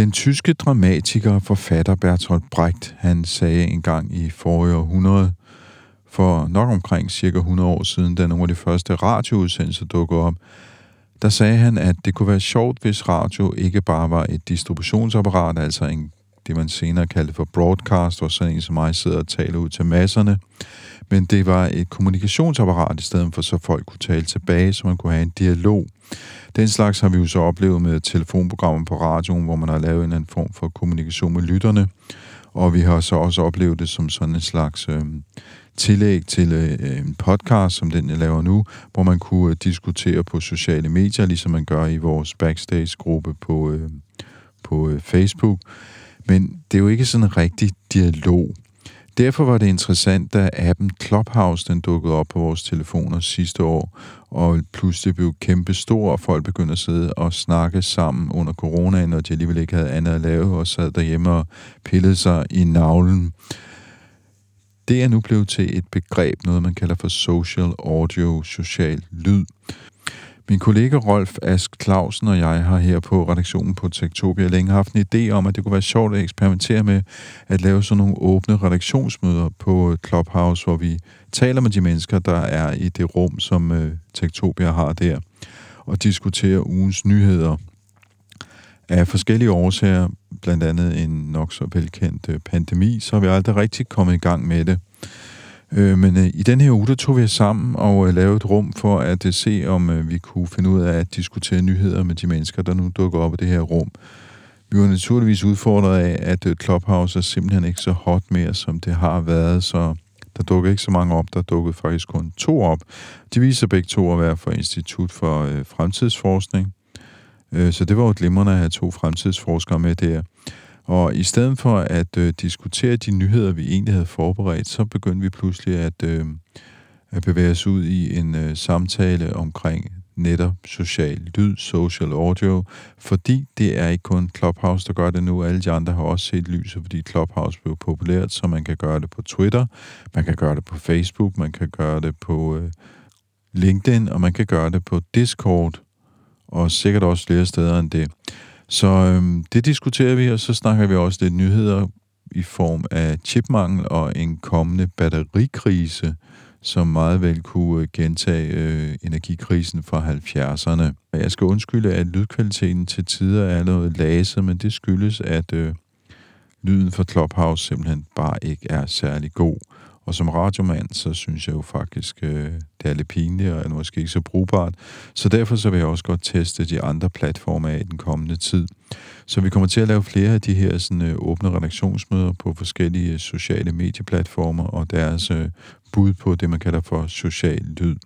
Den tyske dramatiker og forfatter Bertolt Brecht, han sagde engang i forrige århundrede, for nok omkring cirka 100 år siden, da nogle af de første radioudsendelser dukkede op, der sagde han, at det kunne være sjovt, hvis radio ikke bare var et distributionsapparat, altså en, det man senere kaldte for broadcast, hvor sådan en som mig sidder og taler ud til masserne, men det var et kommunikationsapparat i stedet for, så folk kunne tale tilbage, så man kunne have en dialog. Den slags har vi jo så oplevet med telefonprogrammer på radioen, hvor man har lavet en eller anden form for kommunikation med lytterne, og vi har så også oplevet det som sådan en slags øh, tillæg til øh, en podcast, som den jeg laver nu, hvor man kunne øh, diskutere på sociale medier, ligesom man gør i vores backstage-gruppe på, øh, på øh, Facebook. Men det er jo ikke sådan en rigtig dialog. Derfor var det interessant, da appen Clubhouse den dukkede op på vores telefoner sidste år, og pludselig blev kæmpe stor, og folk begyndte at sidde og snakke sammen under coronaen, og de alligevel ikke havde andet at lave, og sad derhjemme og pillede sig i navlen. Det er nu blevet til et begreb, noget man kalder for social audio, social lyd. Min kollega Rolf Ask Clausen og jeg har her på redaktionen på Tektopia længe haft en idé om, at det kunne være sjovt at eksperimentere med at lave sådan nogle åbne redaktionsmøder på Clubhouse, hvor vi taler med de mennesker, der er i det rum, som øh, Tektopia har der, og diskuterer ugens nyheder. Af forskellige årsager, blandt andet en nok så velkendt øh, pandemi, så har vi aldrig rigtig kommet i gang med det. Øh, men øh, i den her uge, der tog vi os sammen og øh, lavede et rum for at øh, se, om øh, vi kunne finde ud af at diskutere nyheder med de mennesker, der nu dukker op i det her rum. Vi var naturligvis udfordret af, at øh, Clubhouse er simpelthen ikke så hot mere, som det har været, så der dukkede ikke så mange op. Der dukkede faktisk kun to op. De viser begge to at være fra Institut for øh, Fremtidsforskning. Øh, så det var jo glimrende at have to fremtidsforskere med der. Og i stedet for at øh, diskutere de nyheder, vi egentlig havde forberedt, så begyndte vi pludselig at, øh, at bevæge os ud i en øh, samtale omkring netop social lyd, social audio, fordi det er ikke kun Clubhouse, der gør det nu. Alle de andre har også set lyset, fordi Clubhouse blev populært, så man kan gøre det på Twitter, man kan gøre det på Facebook, man kan gøre det på øh, LinkedIn, og man kan gøre det på Discord, og sikkert også flere steder end det. Så øhm, det diskuterer vi, og så snakker vi også lidt nyheder i form af chipmangel og en kommende batterikrise, som meget vel kunne øh, gentage øh, energikrisen fra 70'erne. Jeg skal undskylde, at lydkvaliteten til tider er noget laset, men det skyldes, at øh, lyden fra Clubhouse simpelthen bare ikke er særlig god. Og som radiomand, så synes jeg jo faktisk, øh, det er lidt pinligt, og er måske ikke så brugbart. Så derfor så vil jeg også godt teste de andre platforme af i den kommende tid. Så vi kommer til at lave flere af de her sådan, øh, åbne redaktionsmøder på forskellige øh, sociale medieplatformer, og deres øh, bud på det, man kalder for social lyd.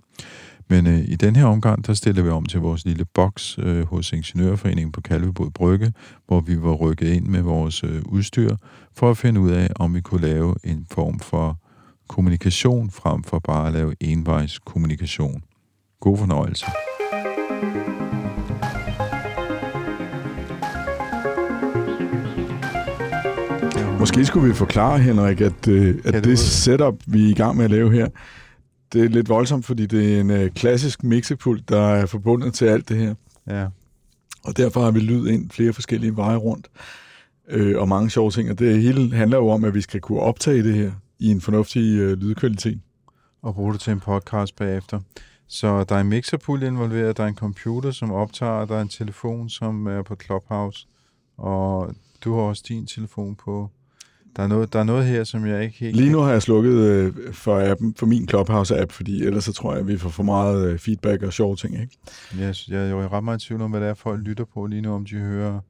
Men øh, i den her omgang, der stiller vi om til vores lille boks øh, hos Ingeniørforeningen på Kalvebod Brygge, hvor vi var rykket ind med vores øh, udstyr, for at finde ud af, om vi kunne lave en form for kommunikation frem for bare at lave envejs kommunikation. God fornøjelse. Måske skulle vi forklare, Henrik, at, øh, at det, det setup, vi er i gang med at lave her, det er lidt voldsomt, fordi det er en øh, klassisk mixepult, der er forbundet til alt det her. Ja. Og derfor har vi lyd ind flere forskellige veje rundt, øh, og mange sjove ting. Og det hele handler jo om, at vi skal kunne optage det her i en fornuftig øh, lydkvalitet. Og bruge det til en podcast bagefter. Så der er en mixerpult involveret, der er en computer, som optager, der er en telefon, som er på Clubhouse, Og du har også din telefon på. Der er noget, der er noget her, som jeg ikke helt... Lige nu har jeg slukket øh, for, appen, for min Clubhouse-app, fordi ellers så tror jeg, at vi får for meget øh, feedback og sjove ting. Ikke? Jeg, jeg, jeg er ret meget i tvivl om, hvad det er, folk lytter på lige nu, om de hører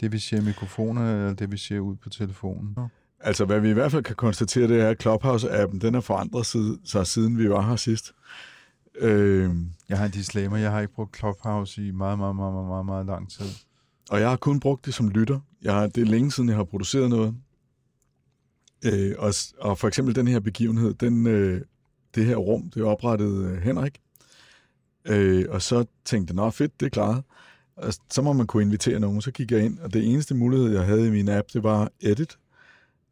det, vi siger i mikrofonerne, eller det, vi siger ud på telefonen. Altså, hvad vi i hvert fald kan konstatere, det er, at Clubhouse-appen, den har forandret sig, siden vi var her sidst. Øh, jeg har en disclaimer, jeg har ikke brugt Clubhouse i meget, meget, meget, meget, meget, meget lang tid. Og jeg har kun brugt det som lytter. Jeg har, det er længe siden, jeg har produceret noget. Øh, og, og for eksempel den her begivenhed, den, øh, det her rum, det oprettede øh, Henrik. Øh, og så tænkte jeg, nå fedt, det er klaret. Og så må man kunne invitere nogen. Så gik jeg ind, og det eneste mulighed, jeg havde i min app, det var edit.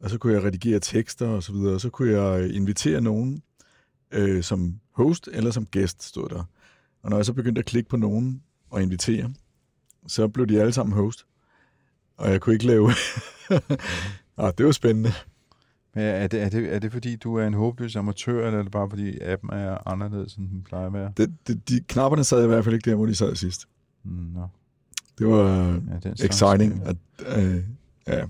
Og så kunne jeg redigere tekster og så videre. Og så kunne jeg invitere nogen øh, som host eller som gæst, stod der. Og når jeg så begyndte at klikke på nogen og invitere, så blev de alle sammen host. Og jeg kunne ikke lave... ah, det var spændende. Men er det, er, det, er det fordi, du er en håbløs amatør, eller er det bare fordi appen er anderledes, end den plejer at være? Det, det, de knapperne sad i hvert fald ikke der, hvor de sad sidst. No. Det var ja, exciting. At, øh, ja.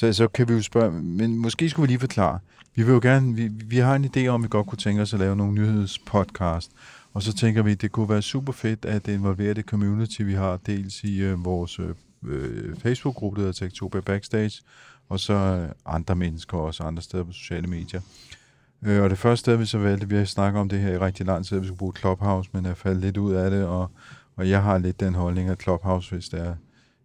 Så, så kan vi jo spørge, men måske skulle vi lige forklare. Vi vil jo gerne, vi, vi har en idé om, at vi godt kunne tænke os at lave nogle nyhedspodcast. Og så tænker vi, at det kunne være super fedt at involvere det community, vi har dels i øh, vores øh, øh Facebook-gruppe, der hedder Tektopia Backstage, og så øh, andre mennesker også andre steder på sociale medier. Øh, og det første sted, vi så valgte, vi har snakket om det her i rigtig lang tid, at vi skulle bruge Clubhouse, men jeg faldt lidt ud af det, og, og jeg har lidt den holdning, at Clubhouse, hvis det er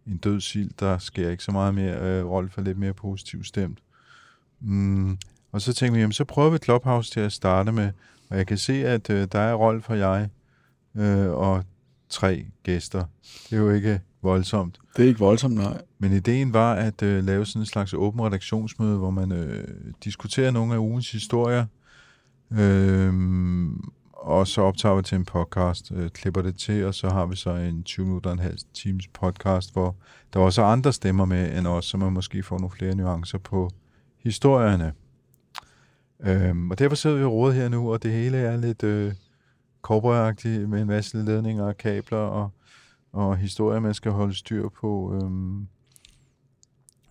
en død sild, der sker ikke så meget mere, øh, Rolf er lidt mere positivt stemt. Mm, og så tænkte vi, jamen så prøver vi Clubhouse til at starte med, og jeg kan se, at øh, der er Rolf og jeg, øh, og tre gæster. Det er jo ikke voldsomt. Det er ikke voldsomt, nej. Men ideen var at øh, lave sådan en slags åben redaktionsmøde, hvor man øh, diskuterer nogle af ugens historier, øh, og så optager vi til en podcast, øh, klipper det til, og så har vi så en 20 minutter og en halv times podcast, hvor der også er andre stemmer med end os, så man måske får nogle flere nuancer på historierne. Øhm, og derfor sidder vi og her nu, og det hele er lidt øh, korporagtigt med en masse ledninger og kabler og, og historier, man skal holde styr på. Øhm,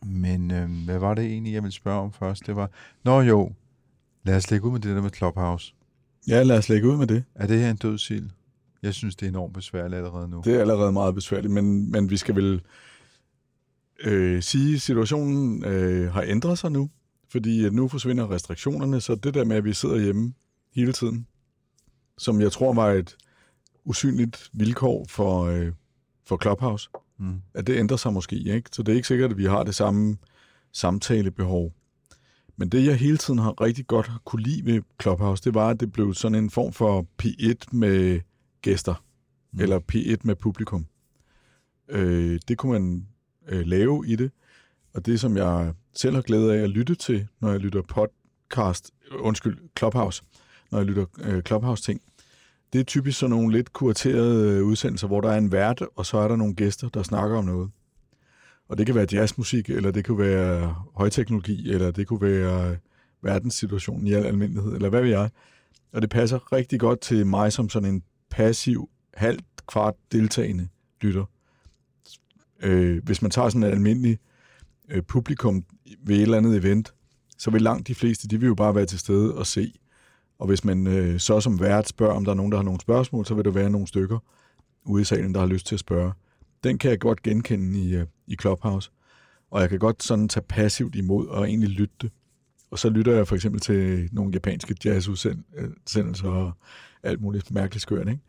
men øhm, hvad var det egentlig, jeg ville spørge om først? Det var, nå jo, lad os lægge ud med det der med Clubhouse. Ja, lad os lægge ud med det. Er det her en død sild? Jeg synes, det er enormt besværligt allerede nu. Det er allerede meget besværligt, men, men vi skal vel øh, sige, at situationen øh, har ændret sig nu. Fordi nu forsvinder restriktionerne, så det der med, at vi sidder hjemme hele tiden, som jeg tror var et usynligt vilkår for, øh, for Clubhouse, mm. at det ændrer sig måske. Ikke? Så det er ikke sikkert, at vi har det samme samtalebehov. Men det, jeg hele tiden har rigtig godt kunne lide ved Clubhouse, det var, at det blev sådan en form for P1 med gæster, mm. eller P1 med publikum. Øh, det kunne man øh, lave i det, og det, som jeg selv har glæde af at lytte til, når jeg lytter podcast, undskyld, Clubhouse, når jeg lytter øh, Clubhouse-ting, det er typisk sådan nogle lidt kuraterede udsendelser, hvor der er en vært, og så er der nogle gæster, der snakker om noget. Og det kan være jazzmusik, eller det kan være højteknologi, eller det kunne være øh, verdenssituationen i al almindelighed, eller hvad ved jeg. Og det passer rigtig godt til mig som sådan en passiv, halvt kvart deltagende lytter. Øh, hvis man tager sådan en almindelig øh, publikum ved et eller andet event, så vil langt de fleste, de vil jo bare være til stede og se. Og hvis man øh, så som vært spørger, om der er nogen, der har nogle spørgsmål, så vil der være nogle stykker ude i salen, der har lyst til at spørge. Den kan jeg godt genkende i, øh, i Clubhouse. Og jeg kan godt sådan tage passivt imod og egentlig lytte det. Og så lytter jeg for eksempel til nogle japanske jazzudsendelser og alt muligt mærkeligt skørt, ikke?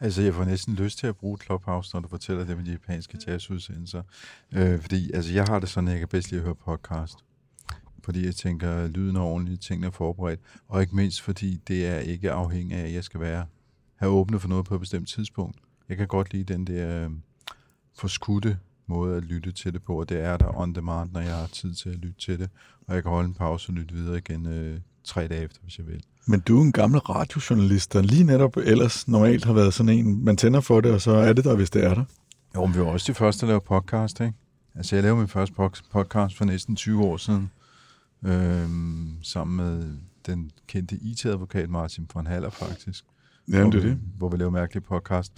Altså, jeg får næsten lyst til at bruge Clubhouse, når du fortæller det med de japanske jazzudsendelser. Øh, fordi altså, jeg har det sådan, at jeg kan bedst lide at høre podcast. Fordi jeg tænker, at lyden er ordentligt, tingene er forberedt. Og ikke mindst, fordi det er ikke afhængigt af, at jeg skal være have åbnet for noget på et bestemt tidspunkt. Jeg kan godt lide den der øh, forskudte måde at lytte til det på, og det er der on demand, når jeg har tid til at lytte til det. Og jeg kan holde en pause og lytte videre igen øh, tre dage efter, hvis jeg vil. Men du er en gammel radiojournalist, der lige netop ellers normalt har været sådan en, man tænder for det, og så er det der, hvis det er der. Jo, men vi var også de første, der lavede podcast, ikke? Altså, jeg lavede min første podcast for næsten 20 år siden, øhm, sammen med den kendte IT-advokat Martin von Haller, faktisk. Ja, det er det. Hvor vi laver mærkelige podcast.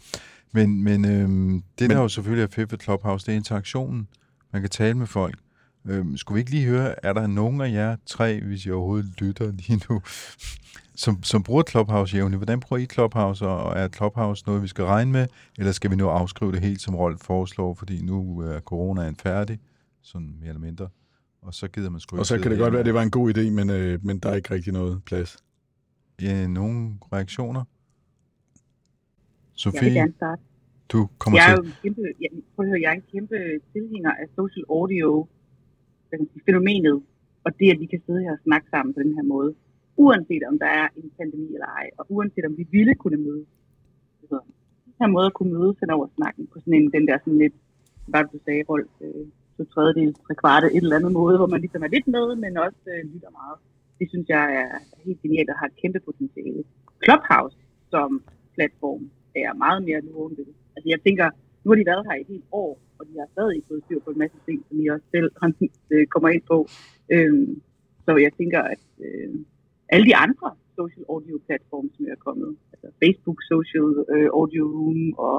Men, men øhm, det, men, der jo selvfølgelig er fedt ved Clubhouse, det er interaktionen. Man kan tale med folk. Øhm, skulle vi ikke lige høre, er der nogen af jer tre, hvis jeg overhovedet lytter lige nu, som, som bruger Clubhouse jævnligt? Hvordan bruger I Clubhouse, og er Clubhouse noget, vi skal regne med, eller skal vi nu afskrive det helt, som Rolf foreslår, fordi nu er coronaen færdig, sådan mere eller mindre, og så gider man sgu Og så kan det godt være, at det var en god idé, men, øh, men der er ikke rigtig noget plads. Ja, nogle reaktioner? Jeg vil Sofie, gerne starte. du kommer Jeg er til. jo en kæmpe, jeg, prøv at høre, jeg er en kæmpe tilhænger af social audio, fænomenet, og det, at vi kan sidde her og snakke sammen på den her måde, uanset om der er en pandemi eller ej, og uanset om vi ville kunne mødes. Så, den her måde at kunne mødes hen over snakken på sådan en, den der sådan lidt, hvad du sagde, Rolf, øh, to tredjedel, tre kvarte, et eller andet måde, hvor man ligesom er lidt med, men også øh, lytter meget. Det synes jeg er helt genialt og har et kæmpe potentiale. Clubhouse som platform er meget mere nu det. Altså jeg tænker, nu har de været her i et helt år, og de har stadig fået styr på en masse ting, som I også selv øh, kommer ind på. Øhm, så jeg tænker, at øh, alle de andre social audio platforme, som er kommet, altså Facebook Social øh, Audio Room og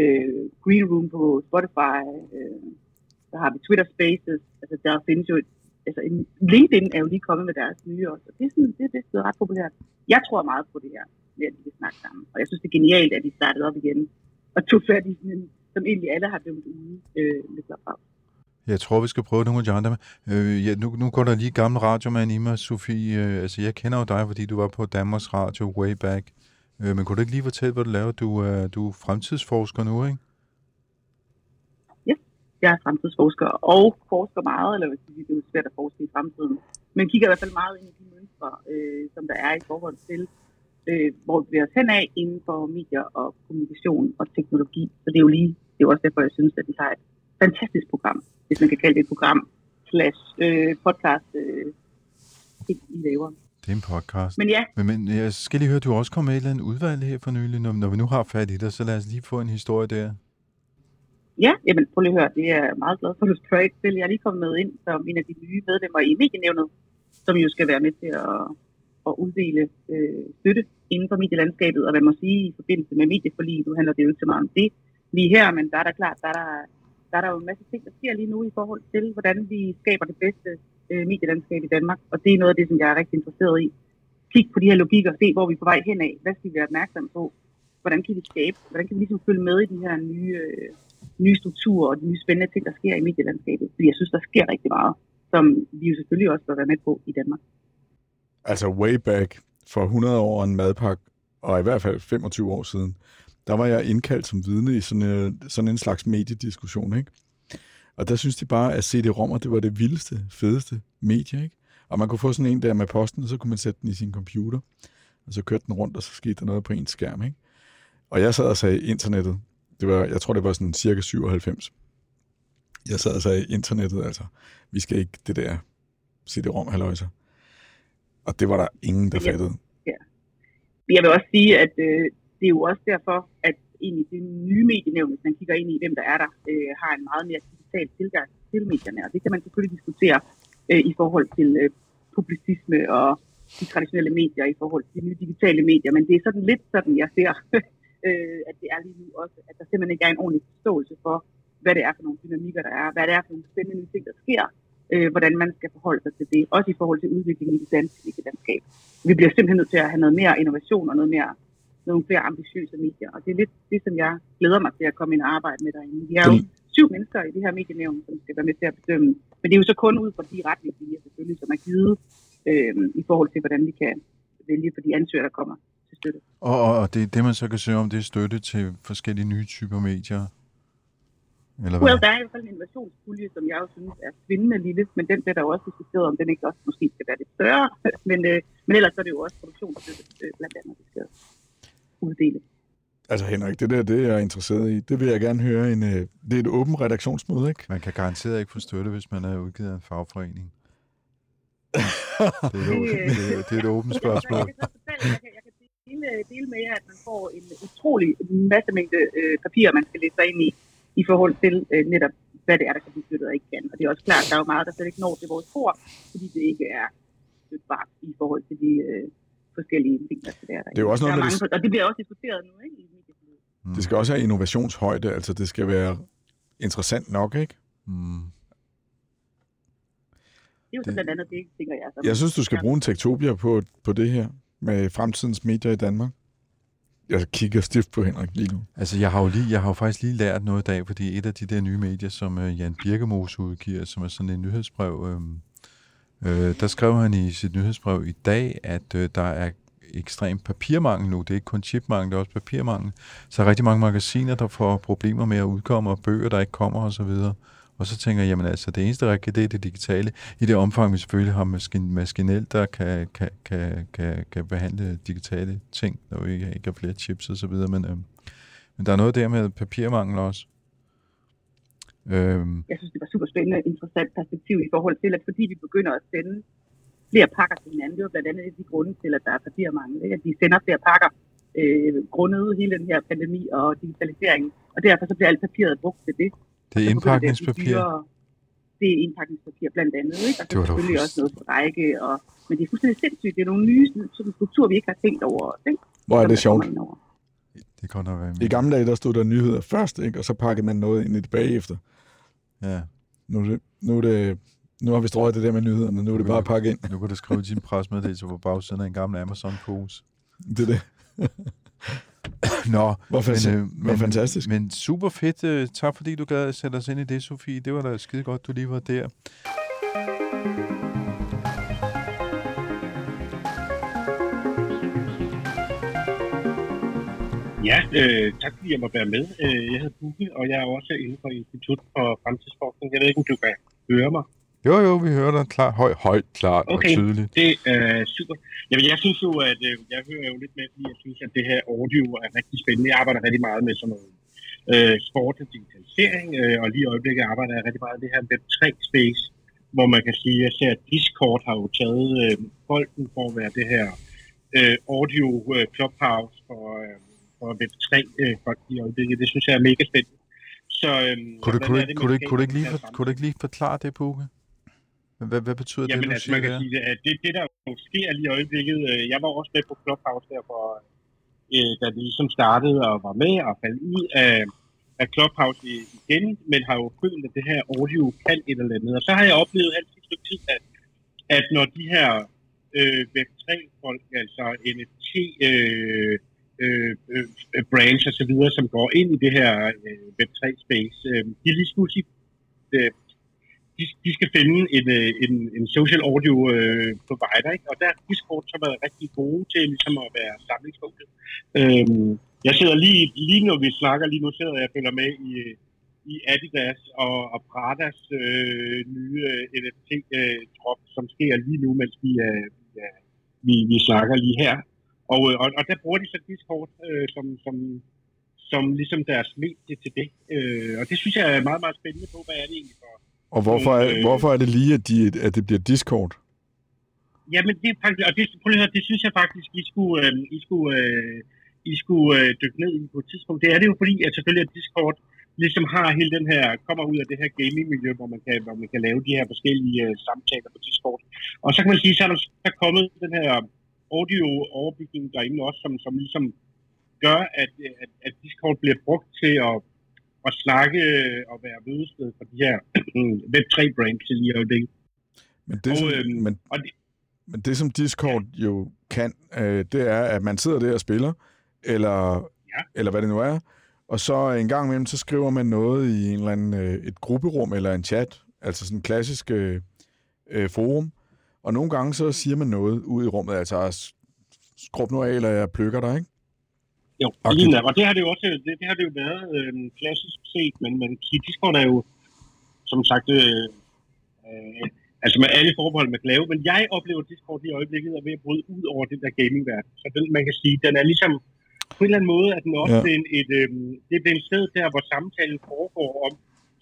øh, Green Room på Spotify, øh, så har vi Twitter Spaces, altså der findes jo, et- altså en, LinkedIn er jo lige kommet med deres nye også, og det er, sådan, det, det er blevet ret populært. Jeg tror meget på det her, at vi kan snakke sammen, og jeg synes det er genialt, at de startede op igen, og tog fat i sådan en, som egentlig alle har dømt ude øh, med Clubhouse. Jeg tror, vi skal prøve nogle af de andre. Øh, ja, nu, nu går der lige gammel radiomand i mig, Sofie. Øh, altså, jeg kender jo dig, fordi du var på Danmarks Radio way back. Øh, men kunne du ikke lige fortælle, hvad du laver? Du, er du er fremtidsforsker nu, ikke? jeg er fremtidsforsker og forsker meget, eller hvis det er svært at forske i fremtiden, men kigger i hvert fald meget ind i de mønstre, øh, som der er i forhold til, øh, hvor vi bevæger os hen af inden for medier og kommunikation og teknologi. Så det er jo lige, det er jo også derfor, jeg synes, at vi har et fantastisk program, hvis man kan kalde det et program, slash øh, podcast, øh, ting, I laver. Det er en podcast. Men ja, Men, men jeg skal lige høre, du også kommet med et eller andet udvalg her for nylig. Når, når vi nu har fat i dig, så lad os lige få en historie der. Ja, jamen prøv lige at høre, det er jeg meget glad for, at du spørger til. Jeg er lige kommet med ind som en af de nye medlemmer i medienævnet, som jo skal være med til at, at uddele øh, støtte inden for medielandskabet. Og hvad må sige, i forbindelse med medieforlig, nu handler det jo ikke så meget om det lige her, men der er der klart, der er der, der er der jo en masse ting, der sker lige nu i forhold til, hvordan vi skaber det bedste øh, medielandskab i Danmark. Og det er noget af det, som jeg er rigtig interesseret i. Kig på de her logikker, se hvor vi er på vej henad. Hvad skal vi være opmærksom på? Hvordan kan vi skabe? Hvordan kan vi ligesom følge med i de her nye, øh, nye strukturer og de nye spændende ting, der sker i medielandskabet? Fordi jeg synes, der sker rigtig meget, som vi jo selvfølgelig også bør være med på i Danmark. Altså way back for 100 år og en madpakke, og i hvert fald 25 år siden, der var jeg indkaldt som vidne i sådan, en, sådan en slags mediediskussion, ikke? Og der synes de bare, at CD-rommer, det var det vildeste, fedeste medie, ikke? Og man kunne få sådan en der med posten, og så kunne man sætte den i sin computer, og så kørte den rundt, og så skete der noget på ens skærm, ikke? Og jeg sad og sagde internettet, det var, jeg tror, det var sådan cirka 97. Jeg sad og sagde internettet, altså, vi skal ikke det der CD-rom halløjser. Og det var der ingen, der Men jeg- fattede. Jeg vil også sige, at øh, det er jo også derfor, at egentlig det nye medienævn, hvis man kigger ind i, hvem der er der, øh, har en meget mere digital tilgang til medierne. Og det kan man selvfølgelig diskutere øh, i forhold til øh, publicisme og de traditionelle medier i forhold til de nye digitale medier. Men det er sådan lidt sådan, jeg ser, øh, at det er lige nu også, at der simpelthen ikke er en ordentlig forståelse for, hvad det er for nogle dynamikker, der er, hvad det er for nogle spændende ting, der sker, øh, hvordan man skal forholde sig til det, også i forhold til udviklingen i det danske medielandskab. Vi bliver simpelthen nødt til at have noget mere innovation og noget mere, nogle flere ambitiøse medier, og det er lidt det, som jeg glæder mig til at komme ind og arbejde med derinde. Vi er jo syv mennesker i det her medienævn, som skal være med til at bedømme, men det er jo så kun ud fra de retningslinjer selvfølgelig, som er givet øh, i forhold til, hvordan vi kan vælge for de ansøgere, der kommer til støtte. Og, og, og det, det, man så kan søge om, det er støtte til forskellige nye typer medier. Eller hvad? Well, der er i hvert fald en innovationspulje, som jeg jo synes er svindende lille, men den bliver der jo også diskuteret, om den ikke også måske skal være lidt større. men, øh, men ellers er det jo også produktionsstøtte, øh, blandt andet, vi skal uddele. Altså Henrik, det der, det er jeg interesseret i. Det vil jeg gerne høre. En, øh, det er et åbent redaktionsmøde, ikke? Man kan garanteret ikke få støtte, hvis man er udgivet af en fagforening. Det er et, åbent, det er, det er et åbent spørgsmål. Jeg kan, fortælle, jeg kan, jeg kan dele, dele med jer, at man får en utrolig masse mængde øh, papir, man skal læse sig ind i, i forhold til øh, netop, hvad det er, der kan blive støttet og ikke kan. Og det er også klart, at der er jo meget, der slet ikke når til vores bord, fordi det ikke er støtbart i forhold til de øh, forskellige ting, der skal være der. Det er jo også noget der med mange, det- Og det bliver også diskuteret nu, ikke? I. Mm. Det skal også have innovationshøjde, altså det skal være interessant nok, ikke? Mm. det er jo så Det- blandt andet det, tænker jeg. Som, Jeg synes, du skal bruge en tektopia på, på det her med fremtidens medier i Danmark. Jeg kigger stift på Henrik lige nu. Altså, jeg har jo lige, jeg har jo faktisk lige lært noget i dag, fordi et af de der nye medier, som øh, Jan Birkemose udgiver, som er sådan en nyhedsbrev, øh, øh, der skrev han i sit nyhedsbrev i dag, at øh, der er ekstrem papirmangel nu. Det er ikke kun chipmangel, det er også papirmangel. Så er rigtig mange magasiner, der får problemer med at udkomme, og bøger, der ikke kommer osv. Og så tænker jeg, jamen altså, det eneste, der det er det digitale. I det omfang, vi selvfølgelig har maskin, maskinelt, der kan, kan, kan, kan, kan behandle digitale ting, når vi ikke har flere chips og så videre. Men, øhm, men der er noget der med papirmangel også. Øhm, jeg synes, det var super spændende interessant perspektiv i forhold til, at fordi vi begynder at sende flere pakker til hinanden, det var blandt andet et af de grunde til, at der er papirmangel, ikke? at de sender flere pakker øh, grundet hele den her pandemi og digitalisering, og derfor så bliver alt papiret brugt til det det er Så begynder det at blive indpakningspapir. Det er indpakningspapir blandt andet, ikke? og så Det var selvfølgelig fuldst- også noget for række, og, men det er fuldstændig sindssygt. Det er nogle nye sådan, strukturer, vi ikke har tænkt over. Ikke? Hvor er det sjovt. Det kan nok være. I gamle dage, der stod der nyheder først, ikke? og så pakkede man noget ind i det bagefter. Ja, Nu, er det, nu, er det, nu har vi strøget det der med nyhederne, nu er det bare pakket ind. nu kan du skrive din presmeddelelse på bagsiden af en gammel Amazon-pose. Det er det. Nå, Hvor, fanta- men, øh, hvor fantastisk. Men super fedt. Øh, tak fordi du gad at sætte os ind i det, Sofie. Det var da skide godt, du lige var der. Ja, øh, tak fordi jeg må være med. Øh, jeg hedder Bukke, og jeg er også inden for Institut for Fremtidsforskning. Jeg ved ikke, om du kan høre mig. Jo, jo, vi hører dig klar, høj, højt, klart Okay. og tydeligt. Det er super. Jamen, jeg synes jo, at øh, jeg hører jo lidt med, fordi jeg synes, at det her audio er rigtig spændende. Jeg arbejder rigtig meget med sådan noget øh, sport og digitalisering, øh, og lige i øjeblikket arbejder jeg rigtig meget med det her Web3-space, hvor man kan sige, at jeg ser, at Discord har jo taget øh, bolden for at være det her øh, audio øh, clubhouse for, øh, for Web3 øh, i øjeblikket. Det synes jeg er mega spændende. Så, øh, Kunne du, kunne, du, det, kunne, du ikke lige det kunne du ikke lige forklare det, Bukke? Hvad, hvad betyder Jamen, det, du altså, siger man kan sige, at det, det, der sker lige i øjeblikket, øh, jeg var også med på Clubhouse der, hvor, øh, da det ligesom startede og var med og faldt ud af, af Clubhouse igen, men har jo følt, at det her audio kan et eller andet. Og så har jeg oplevet altid et stykke tid, at, at når de her øh, Web3-folk, altså NFT, øh, øh, øh, brands og så videre, som går ind i det her øh, Web3-space, øh, de lige pludselig øh, de, de skal finde en, øh, en, en social audio øh, provider, ikke? og der er Discord så været rigtig gode til ligesom at være samlingspunktet. Øhm, jeg sidder lige, lige når vi snakker, lige nu sidder jeg og følger med i, i Adidas og, og Pradas øh, nye øh, NFT-drop, øh, som sker lige nu, mens vi, øh, vi, vi, vi snakker lige her. Og, øh, og, og der bruger de så Discord øh, som, som, som ligesom deres medie til det. Øh, og det synes jeg er meget, meget spændende på, hvad er det egentlig for og hvorfor er, øh, hvorfor er det lige, at, de, at det bliver Discord? Jamen, det er faktisk, og det, prøv lige at høre, det synes jeg faktisk, I skulle, øh, I skulle, øh, I skulle øh, dykke ned i på et tidspunkt. Det er det jo fordi, at selvfølgelig at Discord ligesom har hele den her, kommer ud af det her gaming-miljø, hvor man kan, hvor man kan lave de her forskellige øh, samtaler på Discord. Og så kan man sige, så er der, så er kommet den her audio-overbygning derinde også, som, som ligesom gør, at, at, at Discord bliver brugt til at, at snakke og være mødested for de her Web3-brands lige i øjeblikket. Men det, Og, som, øhm, men, og det- men det som Discord jo kan, øh, det er, at man sidder der og spiller, eller, Ja. eller hvad det nu er, og så en gang imellem, så skriver man noget i en eller anden, øh, et grupperum eller en chat, altså sådan en klassisk øh, øh, forum, og nogle gange så siger man noget ud i rummet, altså skrub nu af, eller jeg plukker dig, ikke? Jo, Okay. lige og det har det jo også det, det har det jo været øh, klassisk set, men, men Discord er jo, som sagt, øh, øh, altså med alle forbehold med lave, men jeg oplever Discord i øjeblikket er ved at bryde ud over den der gaming-verden. Så den, man kan sige, den er ligesom, på en eller anden måde, at den også Ja. blevet et, øh, det er et sted der, hvor samtalen foregår om,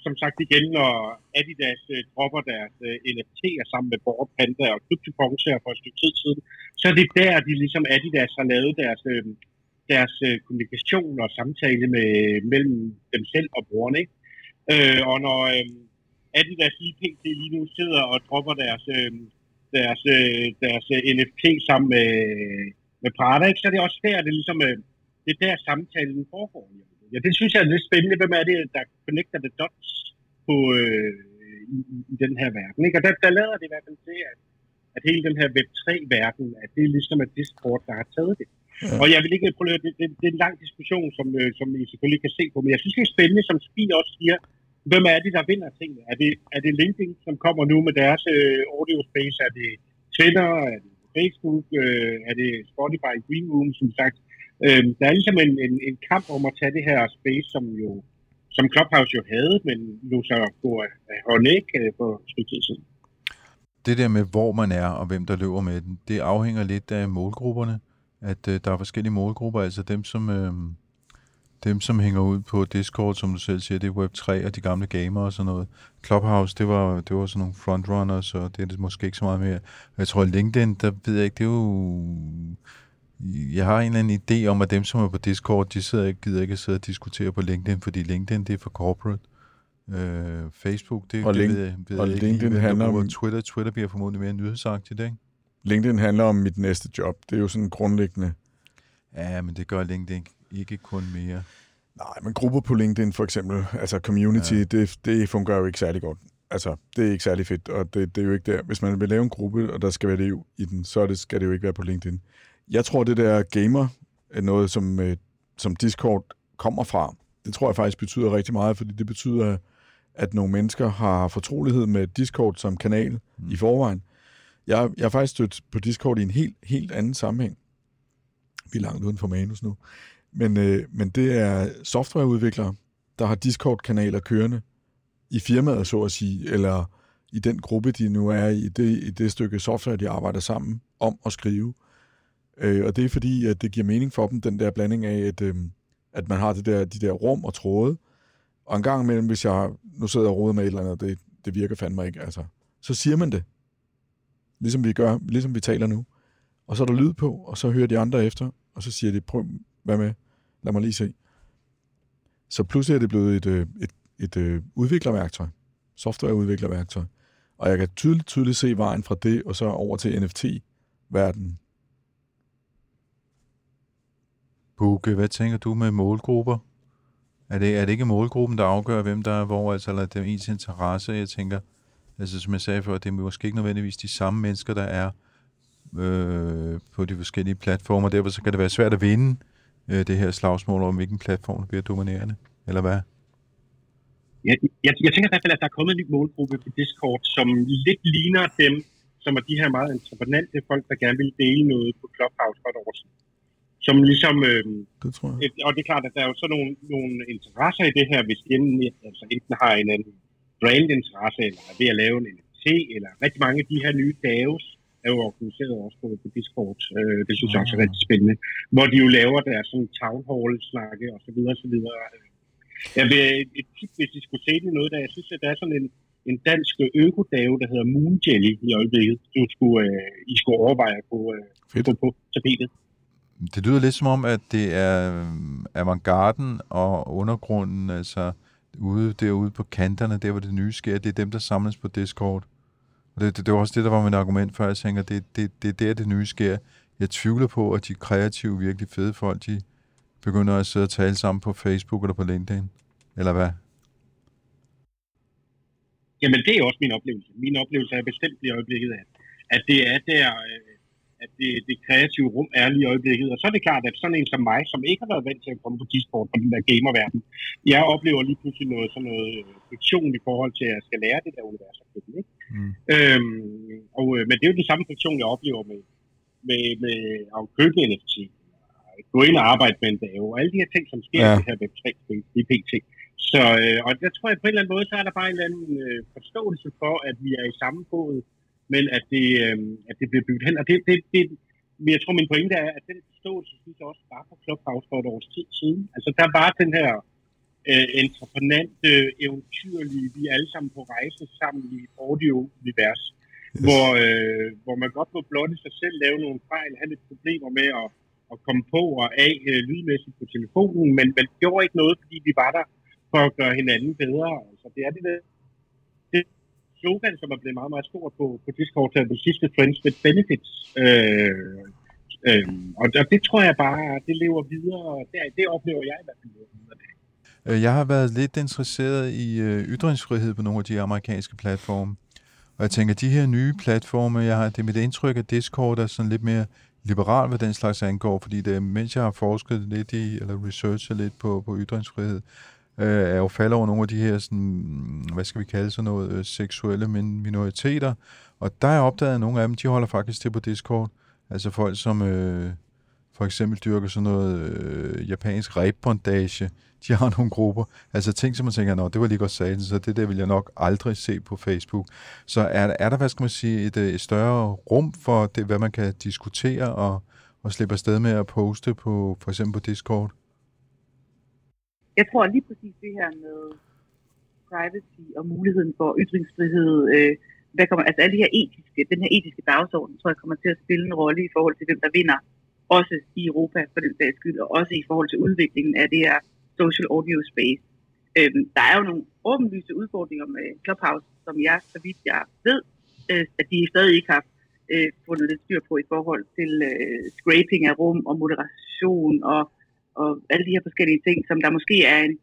som sagt igen, når Adidas øh, dropper deres øh, NFT'er sammen med Bored Panda og CryptoPunks her for et stykke tid siden, så er det der, de ligesom Adidas har lavet deres, øh, deres øh, kommunikation og samtale med, mellem dem selv og brugerne. Ikke? Øh, og når øh, Adidas lige pt. lige nu sidder og dropper deres, øh, deres, øh, deres øh, NFT sammen med, med Prada, ikke? så er det også der, det ligesom, øh, det er der samtalen foregår. Ja, det synes jeg er lidt spændende. Hvem er det, der connecter the dots på, øh, i i, den her verden. Ikke? Og der, der lader det i hvert fald til, at, at hele den her Web3-verden, at det er ligesom at Discord, der har taget det. Ja. Og jeg vil ikke prøve det, det, det er en lang diskussion, som, øh, som I selvfølgelig kan se på, men jeg synes, det er spændende, som Spi også siger, hvem er det, der vinder tingene? Er det, er det LinkedIn, som kommer nu med deres øh, audio space? Er det Twitter? Er det Facebook? Øh, er det Spotify Green Room, som sagt? Øh, der er ligesom en, en, en kamp om at tage det her space, som jo som Clubhouse jo havde, men nu så gå af håndæg øh, på et tid siden. Det der med, hvor man er og hvem der løber med den, det afhænger lidt af målgrupperne. At øh, der er forskellige målgrupper, altså dem som, øh, dem, som hænger ud på Discord, som du selv siger, det er Web3 og de gamle gamere og sådan noget. Clubhouse, det var, det var sådan nogle frontrunners, og det er det måske ikke så meget mere. Jeg tror, LinkedIn, der ved jeg ikke, det er jo... Jeg har en eller anden idé om, at dem, som er på Discord, de sidder ikke, gider ikke at sidde og diskutere på LinkedIn, fordi LinkedIn, det er for corporate. Øh, Facebook, det, og det link, ved jeg, ved og jeg ikke LinkedIn handler om... Twitter, Twitter bliver formodentlig mere nyhedsagtigt, ikke? LinkedIn handler om mit næste job. Det er jo sådan grundlæggende. Ja, men det gør LinkedIn ikke kun mere. Nej, men grupper på LinkedIn for eksempel, altså community, ja. det, det fungerer jo ikke særlig godt. Altså, det er ikke særlig fedt, og det, det er jo ikke der. Hvis man vil lave en gruppe, og der skal være liv i den, så det, skal det jo ikke være på LinkedIn. Jeg tror, det der gamer er noget, som, øh, som Discord kommer fra. Det tror jeg faktisk betyder rigtig meget, fordi det betyder, at nogle mennesker har fortrolighed med Discord som kanal mm. i forvejen. Jeg, jeg har faktisk stødt på Discord i en helt, helt anden sammenhæng. Vi er langt uden for manus nu. Men, øh, men det er softwareudviklere, der har Discord-kanaler kørende i firmaet, så at sige, eller i den gruppe, de nu er i, det, i det stykke software, de arbejder sammen om at skrive. Øh, og det er fordi, at det giver mening for dem, den der blanding af, at, øh, at man har det der, de der rum og tråde, og en gang imellem, hvis jeg nu sidder og roder med et eller andet, det, det virker fandme ikke, altså, så siger man det. Ligesom vi gør, ligesom vi taler nu. Og så er der lyd på, og så hører de andre efter, og så siger de, prøv, hvad med? Lad mig lige se. Så pludselig er det blevet et, øh, et, et, et udviklerværktøj. Softwareudviklerværktøj. Og jeg kan tydeligt, tydeligt se vejen fra det, og så over til NFT-verdenen. Bukke, hvad tænker du med målgrupper? Er det, er det ikke målgruppen, der afgør, hvem der er hvor, altså, eller det er ens interesse? Jeg tænker, altså som jeg sagde før, det er måske ikke nødvendigvis de samme mennesker, der er øh, på de forskellige platformer. Derfor så kan det være svært at vinde øh, det her slagsmål om, hvilken platform der bliver dominerende, eller hvad? Jeg, jeg, jeg tænker i hvert fald, at der er kommet en ny målgruppe på Discord, som lidt ligner dem, som er de her meget entreprenante folk, der gerne vil dele noget på Clubhouse for et år siden. Som ligesom... Øh, det tror jeg. Et, og det er klart, at der er jo så nogle, nogle interesser i det her, hvis de enten, altså enten har en anden brandinteresse, eller er ved at lave en NFT, eller rigtig mange af de her nye DAOs, er jo organiseret også på, på Discord. Øh, det synes jeg også er rigtig spændende. Hvor de jo laver deres sådan town hall snakke og så videre, og så videre. Jeg vil et, tip, hvis I skulle se det noget, der jeg synes, at der er sådan en, en dansk økodave, der hedder Moon Jelly i øjeblikket, du skulle, øh, I skulle overveje på, øh, på, på tapetet. Det lyder lidt som om, at det er øh, avantgarden og undergrunden, altså ude derude på kanterne, der hvor det nye sker, det er dem, der samles på Discord. Og det, det, det var også det, der var mit argument før. Jeg tænker, det, det, det er der, det nye sker. Jeg tvivler på, at de kreative, virkelig fede folk, de begynder at sidde og tale sammen på Facebook eller på LinkedIn. Eller hvad? Jamen, det er også min oplevelse. Min oplevelse er bestemt i øjeblikket, at, at det er der, øh, at det, det kreative rum er lige i øjeblikket. Og så er det klart, at sådan en som mig, som ikke har været vant til at komme på Discord på den der gamerverden, jeg oplever lige pludselig noget, sådan noget øh, fiktion i forhold til, at jeg skal lære det der univers. Ikke? Mm. Øhm, og, øh, men det er jo den samme fiktion, jeg oplever med, med, med at købe en NFT, gå ind og arbejde med en dag, og alle de her ting, som sker ja. i det her Web3-spil, det pt. Så, øh, og der tror jeg på en eller anden måde, så er der bare en eller anden øh, forståelse for, at vi er i samme båd, men at det, øh, at det bliver bygget hen. Og det, det, det, men jeg tror, min pointe er, at den forståelse, synes jeg også var på Clubhouse for et års tid siden. Altså, der var den her øh, entreprenante, eventyrlige, vi er alle sammen på rejse sammen i et audio-univers, yes. hvor, øh, hvor man godt må blotte sig selv, lave nogle fejl, have lidt problemer med at, at komme på og af øh, lydmæssigt på telefonen, men man gjorde ikke noget, fordi vi var der for at gøre hinanden bedre. Altså, det er det der det slogan, som er blevet meget, meget stort på, på Discord, til the sidste Friends with Benefits. Øh, øh, og, og det tror jeg bare, det lever videre, og det, det oplever jeg i hvert fald videre. Øh, jeg har været lidt interesseret i øh, ytringsfrihed på nogle af de amerikanske platforme. Og jeg tænker, de her nye platforme, jeg har, det er mit indtryk, at Discord er sådan lidt mere liberal, hvad den slags angår, fordi det, mens jeg har forsket lidt i, eller researchet lidt på, på ytringsfrihed, øh, er jo faldet over nogle af de her, sådan, hvad skal vi kalde sådan noget, øh, seksuelle minoriteter. Og der er opdaget, at nogle af dem, de holder faktisk til på Discord. Altså folk, som øh, for eksempel dyrker sådan noget øh, japansk rebbondage. De har nogle grupper. Altså ting, som man tænker, nå, det var lige godt sagt, så det der vil jeg nok aldrig se på Facebook. Så er, er der, hvad skal man sige, et, øh, et større rum for det, hvad man kan diskutere og, og slippe afsted med at poste på for eksempel på Discord? Jeg tror lige præcis det her med privacy og muligheden for ytringsfrihed, øh, hvad kommer, altså alle de her etiske, den her etiske dagsorden, tror jeg kommer til at spille en rolle i forhold til, hvem der vinder, også i Europa for den sags skyld, og også i forhold til udviklingen af det her social audio space. Øhm, der er jo nogle åbenlyse udfordringer med Clubhouse, som jeg, så vidt jeg ved, øh, at de stadig ikke har øh, fundet lidt styr på i forhold til øh, scraping af rum og moderation og og alle de her forskellige ting, som der måske er en...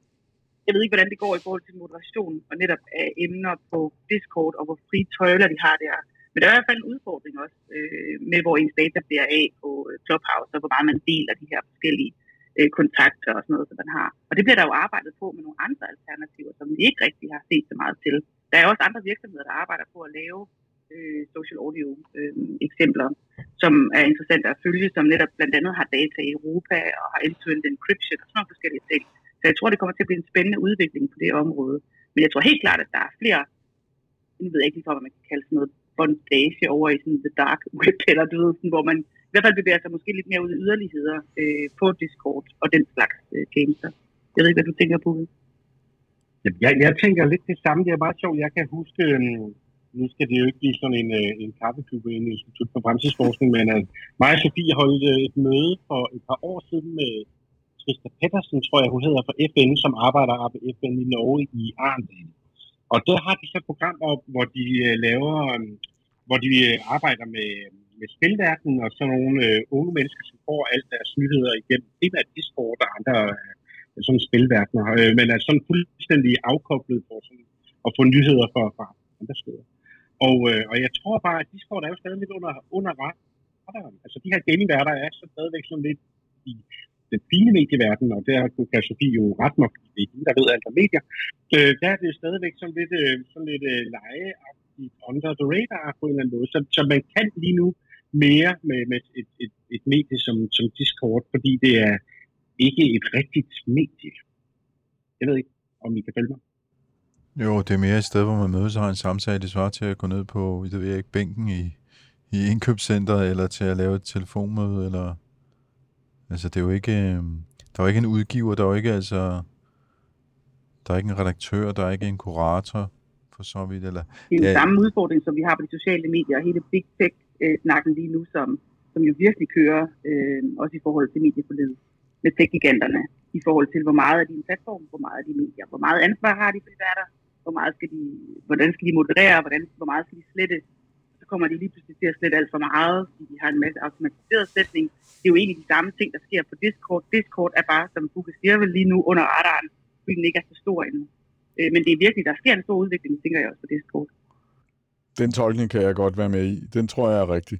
Jeg ved ikke, hvordan det går i forhold til moderation og netop af emner på Discord, og hvor frie tøjler de har der. Men der er i hvert fald en udfordring også øh, med, hvor ens data bliver af på øh, Clubhouse, og hvor meget man deler de her forskellige øh, kontakter og sådan noget, som man har. Og det bliver der jo arbejdet på med nogle andre alternativer, som vi ikke rigtig har set så meget til. Der er også andre virksomheder, der arbejder på at lave øh, social audio øh, eksempler, som er interessante at følge, som netop blandt andet har data i Europa og har end-to-end encryption og sådan nogle forskellige ting. Så jeg tror, det kommer til at blive en spændende udvikling på det område. Men jeg tror helt klart, at der er flere, jeg ved ikke lige, hvad man kan kalde sådan noget, bondage over i sådan the dark web, eller du ved, sådan, hvor man i hvert fald bevæger sig måske lidt mere ud i yderligheder øh, på Discord og den slags øh, tjenester. Jeg ved ikke, hvad du tænker på. Jeg, jeg tænker lidt det samme. Det er bare sjovt. Jeg kan huske, øh, nu skal det jo ikke blive sådan en, øh, en kaffeklub i en institut for fremtidsforskning, men at mig og Sofie holdt øh, et møde for et par år siden med Trista Pettersen, tror jeg hun hedder, fra FN, som arbejder på FN i Norge i Arendal. Og der har de så et program op, hvor de laver, hvor de arbejder med, med spilverdenen og sådan nogle øh, unge mennesker, som får alt deres nyheder igennem primært Discord og andre øh, sådan spilverdener, øh, men er sådan fuldstændig afkoblet for sådan, at få nyheder fra, fra andre steder. Og, øh, og jeg tror bare, at Discord er jo stadig lidt under, under radaren. Altså de her gamingværter er så stadigvæk sådan lidt i den fine medieverden, og der kan Sofie jo ret nok, det er der ved alt om medier, øh, der er det stadigvæk sådan lidt, øh, sådan lidt øh, legeagtigt under the radar på en eller anden måde. Så, så man kan lige nu mere med, med et, et, et medie som, som Discord, fordi det er ikke et rigtigt medie. Jeg ved ikke, om I kan følge mig. Jo, det er mere et sted, hvor man mødes og har en samtale. Det svarer til at gå ned på, det ved jeg ikke, bænken i, i indkøbscenteret, eller til at lave et telefonmøde, eller... Altså, det er jo ikke... Øhm, der er jo ikke en udgiver, der er jo ikke, altså... Der er ikke en redaktør, der er ikke en kurator, for så vidt, eller... Det er den ja, samme udfordring, som vi har på de sociale medier, og hele Big Tech-snakken lige nu, som, som jo virkelig kører, øh, også i forhold til medieforledet med tech-giganterne, i forhold til, hvor meget er din platform, hvor meget er de medier, hvor meget ansvar har de for de værter, hvor meget skal de, hvordan skal de moderere, hvordan, hvor meget skal de slette. Så kommer de lige pludselig til at slette alt for meget, fordi de har en masse automatiseret sletning. Det er jo egentlig de samme ting, der sker på Discord. Discord er bare, som Google siger vel lige nu, under radaren, fordi den ikke er så stor endnu. Øh, men det er virkelig, der sker en stor udvikling, tænker jeg også på Discord. Den tolkning kan jeg godt være med i. Den tror jeg er rigtig.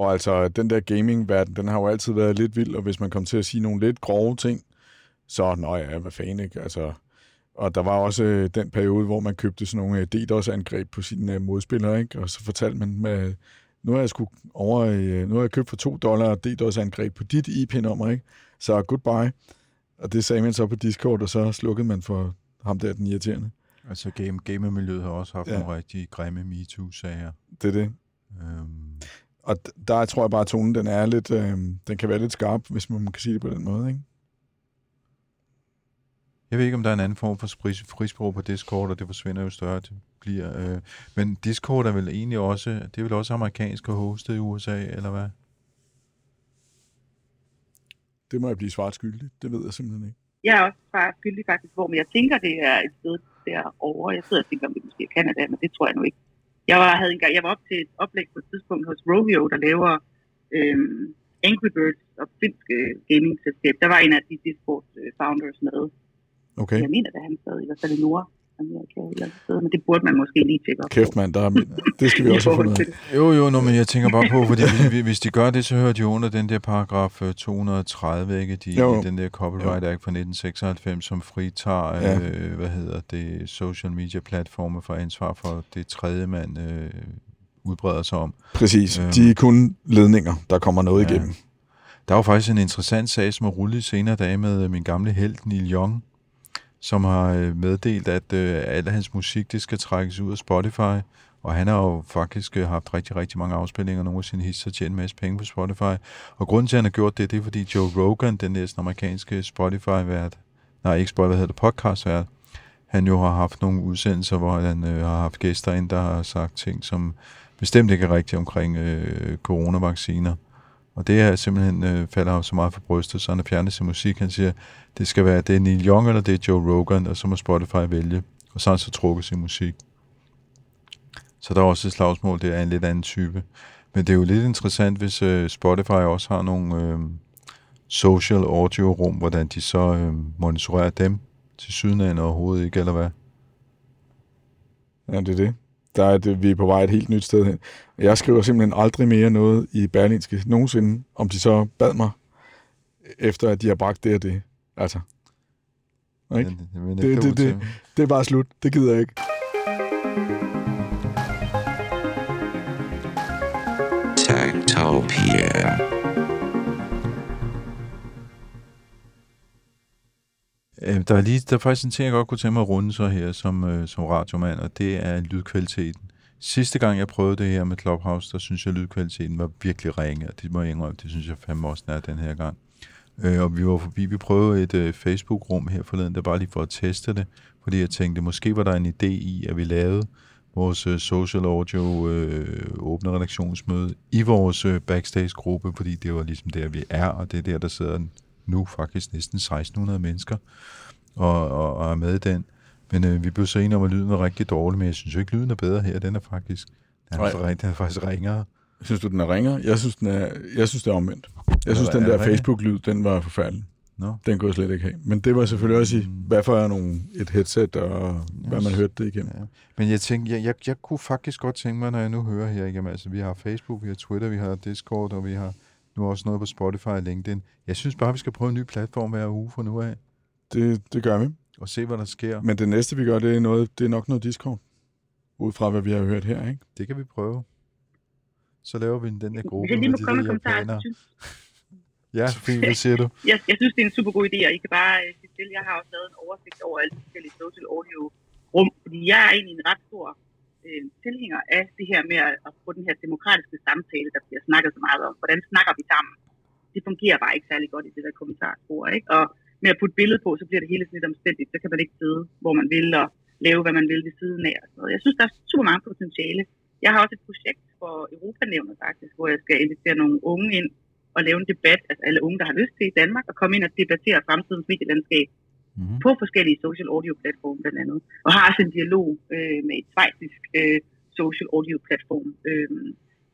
Og altså, den der gaming-verden, den har jo altid været lidt vild, og hvis man kommer til at sige nogle lidt grove ting, så, nå ja, hvad fanden ikke, altså, og der var også øh, den periode, hvor man købte sådan nogle øh, DDoS-angreb på sine øh, modspillere, ikke? og så fortalte man, med, nu har jeg sgu over, øh, nu har jeg købt for 2 dollar DDoS-angreb på dit IP-nummer, ikke? så goodbye. Og det sagde man så på Discord, og så slukkede man for ham der, den irriterende. Altså game, gamermiljøet har også haft ja. nogle rigtig grimme MeToo-sager. Det er det. Øhm. Og der tror jeg bare, at tonen den er lidt, øh, den kan være lidt skarp, hvis man kan sige det på den måde, ikke? Jeg ved ikke, om der er en anden form for frisprog på Discord, og det forsvinder jo større det bliver. Øh. Men Discord er vel egentlig også, det er vel også amerikansk og hostet i USA, eller hvad? Det må jeg blive svaret skyldig. Det ved jeg simpelthen ikke. Jeg er også svaret skyldig faktisk, hvor men jeg tænker, det er et sted derovre. Jeg sidder og tænker, om det måske er Canada, men det tror jeg nu ikke. Jeg var, havde en gang, jeg var op til et oplæg på et tidspunkt hos Rovio, der laver øhm, Angry Birds og finsk gaming-selskab. Der var en af de Discord-founders med. Okay. Jeg mener, at han sad i hvert fald i Nord. Amerika et eller sted, men det burde man måske lige tjekke op Kæft mand, der er, det skal vi også have fundet. Jo, jo, no, men jeg tænker bare på, fordi hvis, hvis de gør det, så hører de under den der paragraf øh, 230, ikke? De, Jo. den der Copyright Act fra 1996, som fritager, Ja. øh, hvad hedder det, social media platforme for ansvar for det tredje mand øh, udbreder sig om. Præcis. Øhm. De er kun ledninger, der kommer noget Ja. igennem. Der var faktisk en interessant sag, som er rullet senere dage med øh, min gamle held, Neil Young, som har øh, meddelt, at øh, al hans musik, det skal trækkes ud af Spotify. Og han har jo faktisk øh, haft rigtig, rigtig mange afspillinger, nogle af sine hits har tjent en masse penge på Spotify. Og grunden til, at han har gjort det, det er, fordi Joe Rogan, den næsten amerikanske Spotify-vært, nej, ikke Spotify, hvad hedder det, podcast-vært, han jo har haft nogle udsendelser, hvor han øh, har haft gæster ind, der har sagt ting, som bestemt ikke er rigtigt omkring øh, coronavacciner. Og det er simpelthen øh, falder ham så meget for brystet, så han har fjernet sin musik. Han siger, det skal være, det er Neil Young eller det er Joe Rogan, og så må Spotify vælge. Og så har han så trukket sin musik. Så der er også et slagsmål, det er en lidt anden type. Men det er jo lidt interessant, hvis øh, Spotify også har nogle øh, social audio rum, hvordan de så øh, monitorerer dem til syden af overhovedet ikke, eller hvad? Ja, det er det. Der er det, vi er på vej et helt nyt sted hen. Jeg skriver simpelthen aldrig mere noget i Berlinske nogensinde, om de så bad mig, efter at de har bragt det og det. Altså, Ikke? Det, det, Det- det- det- det er bare slut. Det gider jeg ikke. Techtopia. Øh, Der er, lige, der er faktisk en ting, jeg godt kunne tænke mig at runde så her som, øh, som radiomand, og det er lydkvaliteten. Sidste gang, jeg prøvede det her med Clubhouse, der synes jeg, at lydkvaliteten var virkelig ringe, og det må jeg indrømme, det synes jeg fandme også, den er den her gang. Øh, og vi var forbi, vi prøvede et øh, Facebook-rum her forleden, der bare lige for at teste det, fordi jeg tænkte, måske var der en idé i, at vi lavede vores øh, social audio øh, åbne redaktionsmøde i vores øh, backstage-gruppe, fordi det var ligesom der, vi er, og det er der, der sidder nu faktisk næsten 1600 mennesker og, og, og er med i den. Men øh, vi blev så enige om, at lyden var rigtig dårlig, men jeg synes jo ikke, lyden er bedre her. Den er faktisk, den er, Nej. den er faktisk ringere. Synes du, den er ringer? Jeg synes, den er, jeg synes det er omvendt. Jeg synes, Er- den er der? Facebook-lyd, den var forfærdelig. Nå. Den kunne jeg slet ikke have. Men det var selvfølgelig også i, Mm. hvad for nogle, et headset, og hvad man hørte det igennem. Ja. Men jeg tænkte, jeg, jeg, jeg kunne faktisk godt tænke mig, når jeg nu hører her? Jamen, altså, vi har Facebook, vi har Twitter, vi har Discord, og vi har nu også noget på Spotify og LinkedIn. Jeg synes bare, vi skal prøve en ny platform hver uge fra nu af, Det, det gør vi. og se, hvad der sker. Men det næste, vi gør, det er, noget, det er nok noget Discord. Ud fra, hvad vi har hørt her, ikke? Det kan vi prøve. Så laver vi den der gruppe med de komme der japanere. Ja, Sofie, hvad siger du? jeg, jeg synes, det er en super god idé, og I kan bare øh, sige til. Jeg har også lavet en oversigt over alle de forskellige social audio rum, fordi jeg er egentlig en ret stor øh, tilhænger af det her med at, at få den her demokratiske samtale, der bliver snakket så meget om. Hvordan snakker vi sammen? Det fungerer bare ikke særlig godt i det der kommentarspor, ikke? Og med at putte billede på, så bliver det hele sådan lidt omstændigt. Så kan man ikke sidde, hvor man vil, og lave, hvad man vil ved siden af. Og sådan noget. Jeg synes, der er super meget potentiale. Jeg har også et projekt for Europanævnet faktisk, hvor jeg skal invitere nogle unge ind og lave en debat, altså alle unge, der har lyst til i Danmark, og komme ind og debattere fremtidens medielandskab Mm-hmm. på forskellige social audio platforme blandt andet. Og har også en dialog øh, med et svejsisk øh, social audio platform, øh,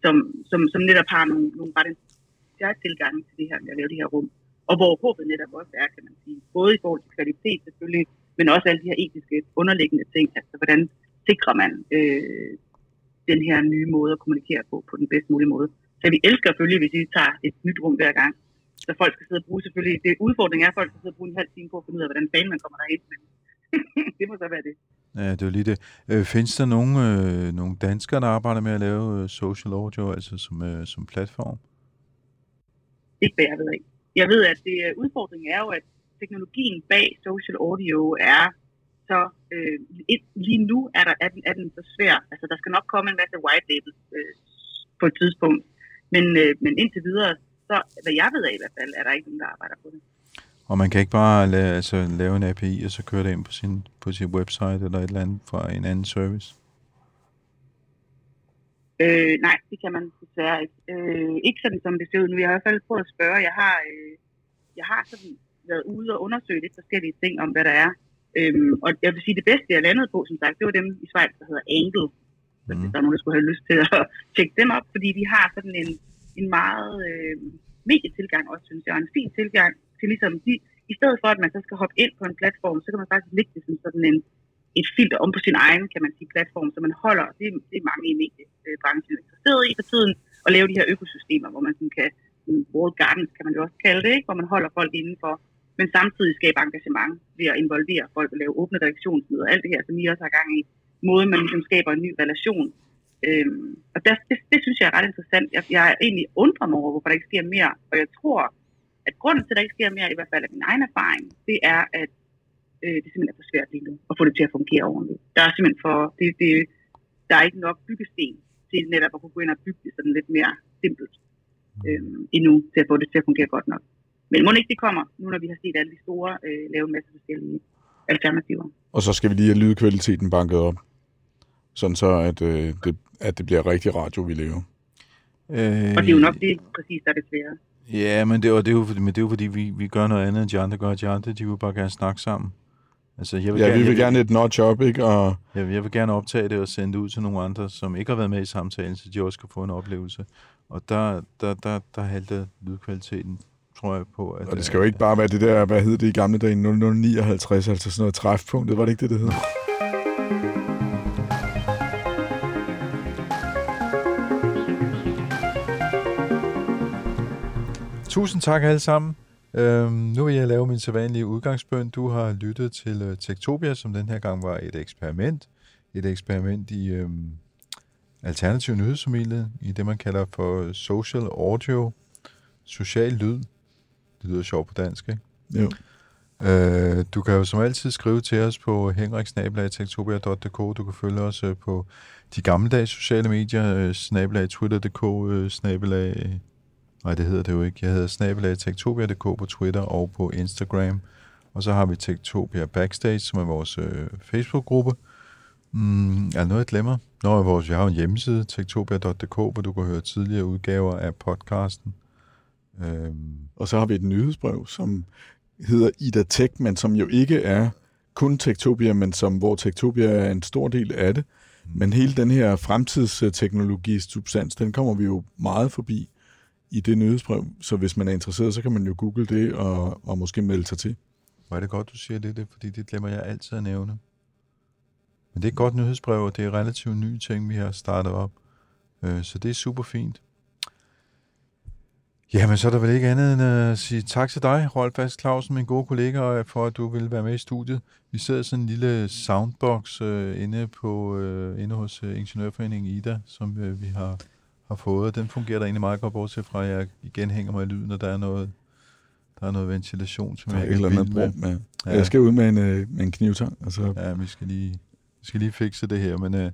som, som, som netop har nogle, nogle ret interessante tilgange til det her med at lave de her rum. Og hvor håbet netop også er, kan man sige, både i forhold til kvalitet selvfølgelig, men også alle de her etiske underliggende ting, altså hvordan sikrer man øh, den her nye måde at kommunikere på, på den bedst mulige måde. Så vi elsker selvfølgelig, hvis I tager et nyt rum hver gang, så folk skal sidde og bruge selvfølgelig, det udfordringen er, at folk skal sidde og bruge en halv time på at finde ud af, hvordan fanden man kommer derhen. Men det må så være det. Ja, det er jo lige det. Øh, findes der nogle, øh, nogle danskere, der arbejder med at lave øh, social audio, altså som, øh, som platform? Ikke hvad jeg ved af. Jeg ved, at det, udfordringen er jo, at teknologien bag social audio er så øh, lige nu er, der, er, den, er den så svær. Altså, der skal nok komme en masse white labels øh, på et tidspunkt. Men, øh, men indtil videre, så hvad jeg ved af i hvert fald, er der ikke nogen, der arbejder på det. Og man kan ikke bare lave, altså, lave en API, og så køre det ind på sin, på sin website eller et eller andet fra en anden service. Øh, nej, det kan man desværre ikke. Øh, ikke sådan, som det ser ud nu. Jeg har i hvert fald prøvet at spørge. Jeg har, øh, jeg har sådan været ude og undersøge lidt forskellige ting om, hvad der er. Øhm, og jeg vil sige, det bedste, jeg landede på, som sagt, det var dem i Schweiz, der hedder Angle. Mm. hvis der er nogen, der skulle have lyst til at tjekke dem op, fordi de har sådan en, en meget øh, medietilgang også, synes jeg, og en fin tilgang til ligesom, de, i stedet for, at man så skal hoppe ind på en platform, så kan man faktisk lægge det som sådan en, et filter om på sin egen, kan man sige, platform, så man holder, det, det er mange i mediebranchen interesseret i for tiden, at lave de her økosystemer, hvor man sådan kan, world gardens kan man jo også kalde det, ikke? hvor man holder folk indenfor, men samtidig skaber engagement ved at involvere folk og lave åbne reaktionsmøder, alt det her, som I også har gang i, måden man ligesom skaber en ny relation. Øhm, og der, det, det synes jeg er ret interessant. Jeg, jeg er egentlig undret mig over, hvorfor der ikke sker mere, og jeg tror, at grunden til, at der ikke sker mere, i hvert fald af min egen erfaring, det er, at øh, det simpelthen er for svært lige nu at få det til at fungere ordentligt. Der er simpelthen for, det, det, der er ikke nok byggesten til netop at kunne gå ind og bygge det sådan lidt mere simpelt øh, endnu, til at få det til at fungere godt nok. Men må ikke det kommer, nu når vi har set alle de store øh, lave en masse forskellige alternativer. Og så skal vi lige have lydkvaliteten banket op, sådan så at, øh, det, at det bliver rigtig radio, vi laver. Øh, Og det er jo nok det præcis, der er det svære. Ja, men det, er, det er jo, fordi- men det er jo fordi, vi, vi gør noget andet, end de andre gør. De andre, de vil bare gerne snakke sammen. Altså, jeg vil, Ja, gerne, vi vil jeg, gerne et notch op, ikke? Og jeg, vil- jeg vil gerne optage det og sende det ud til nogle andre, som ikke har været med i samtalen, så de også kan få en oplevelse. Og der, der, der, der halter lydkvaliteten, tror jeg på. At, Og det skal jo ikke bare være det der, hvad hed det i gamle dage, 0059, altså sådan noget træfpunktet, var det ikke det, det hed? Tusind tak alle sammen. Øhm, nu vil jeg lave min sædvanlige udgangsbøn. Du har lyttet til uh, Tektopia, som den her gang var et eksperiment. Et eksperiment i øhm, alternativ nyhedsfamilie, i det man kalder for social audio, social lyd. Det lyder sjovt på dansk, ikke? Jo. Øh, du kan jo som altid skrive til os på henriksnabelagtektopia.dk. Du kan følge os øh, på de gammeldags sociale medier, øh, snabelag twitter.dk, øh, snabelag... Nej, det hedder det jo ikke. Jeg hedder snabelag tektopia.dk på Twitter og på Instagram. Og så har vi Tektopia Backstage, som er vores øh, Facebook-gruppe. Mm, er noget, jeg glemmer? Nå, vores, vi har en hjemmeside, tektopia.dk, hvor du kan høre tidligere udgaver af podcasten. Øhm, Og så har vi et nyhedsbrev, som hedder Ida Tech, men som jo ikke er kun Tektopia, men som, hvor Tektopia er en stor del af det. Men hele den her fremtidsteknologi substans, den kommer vi jo meget forbi i det nyhedsbrev. Så hvis man er interesseret, så kan man jo google det og, og måske melde sig til. Hvor er det godt, du siger det, det, fordi det glemmer jeg altid at nævne. Men det er et godt nyhedsbrev, og det er relativt nye ting, vi har startet op. Øh, så det er super fint. Jamen, så er der vel ikke andet end at sige tak til dig, Rolf Fast Clausen, min gode kollega, for at du ville være med i studiet. Vi sidder sådan en lille soundbox øh, inde, på, øh, inde hos øh, Ingeniørforeningen Ida, som øh, vi har, har fået. Den fungerer der egentlig meget godt, bortset fra, at jeg igen hænger mig i lyden, og der er noget, der er noget ventilation, som Der er jeg et ikke eller er med. rum med. Ja. Jeg skal ud med en, øh, med en knivtang. Altså, Ja, vi skal lige, vi skal lige fikse det her, men øh,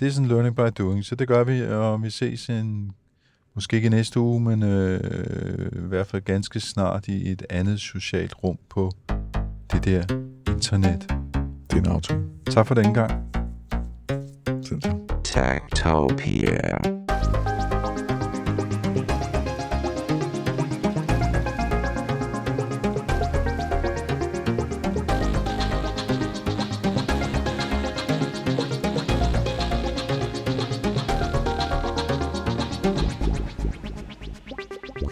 det er sådan learning by doing, så det gør vi, og vi ses en, måske ikke næste uge, men øh, i hvert fald ganske snart i et andet socialt rum på det der internet. det er en auto. Tak for den gang. Selv tak. Tektopia.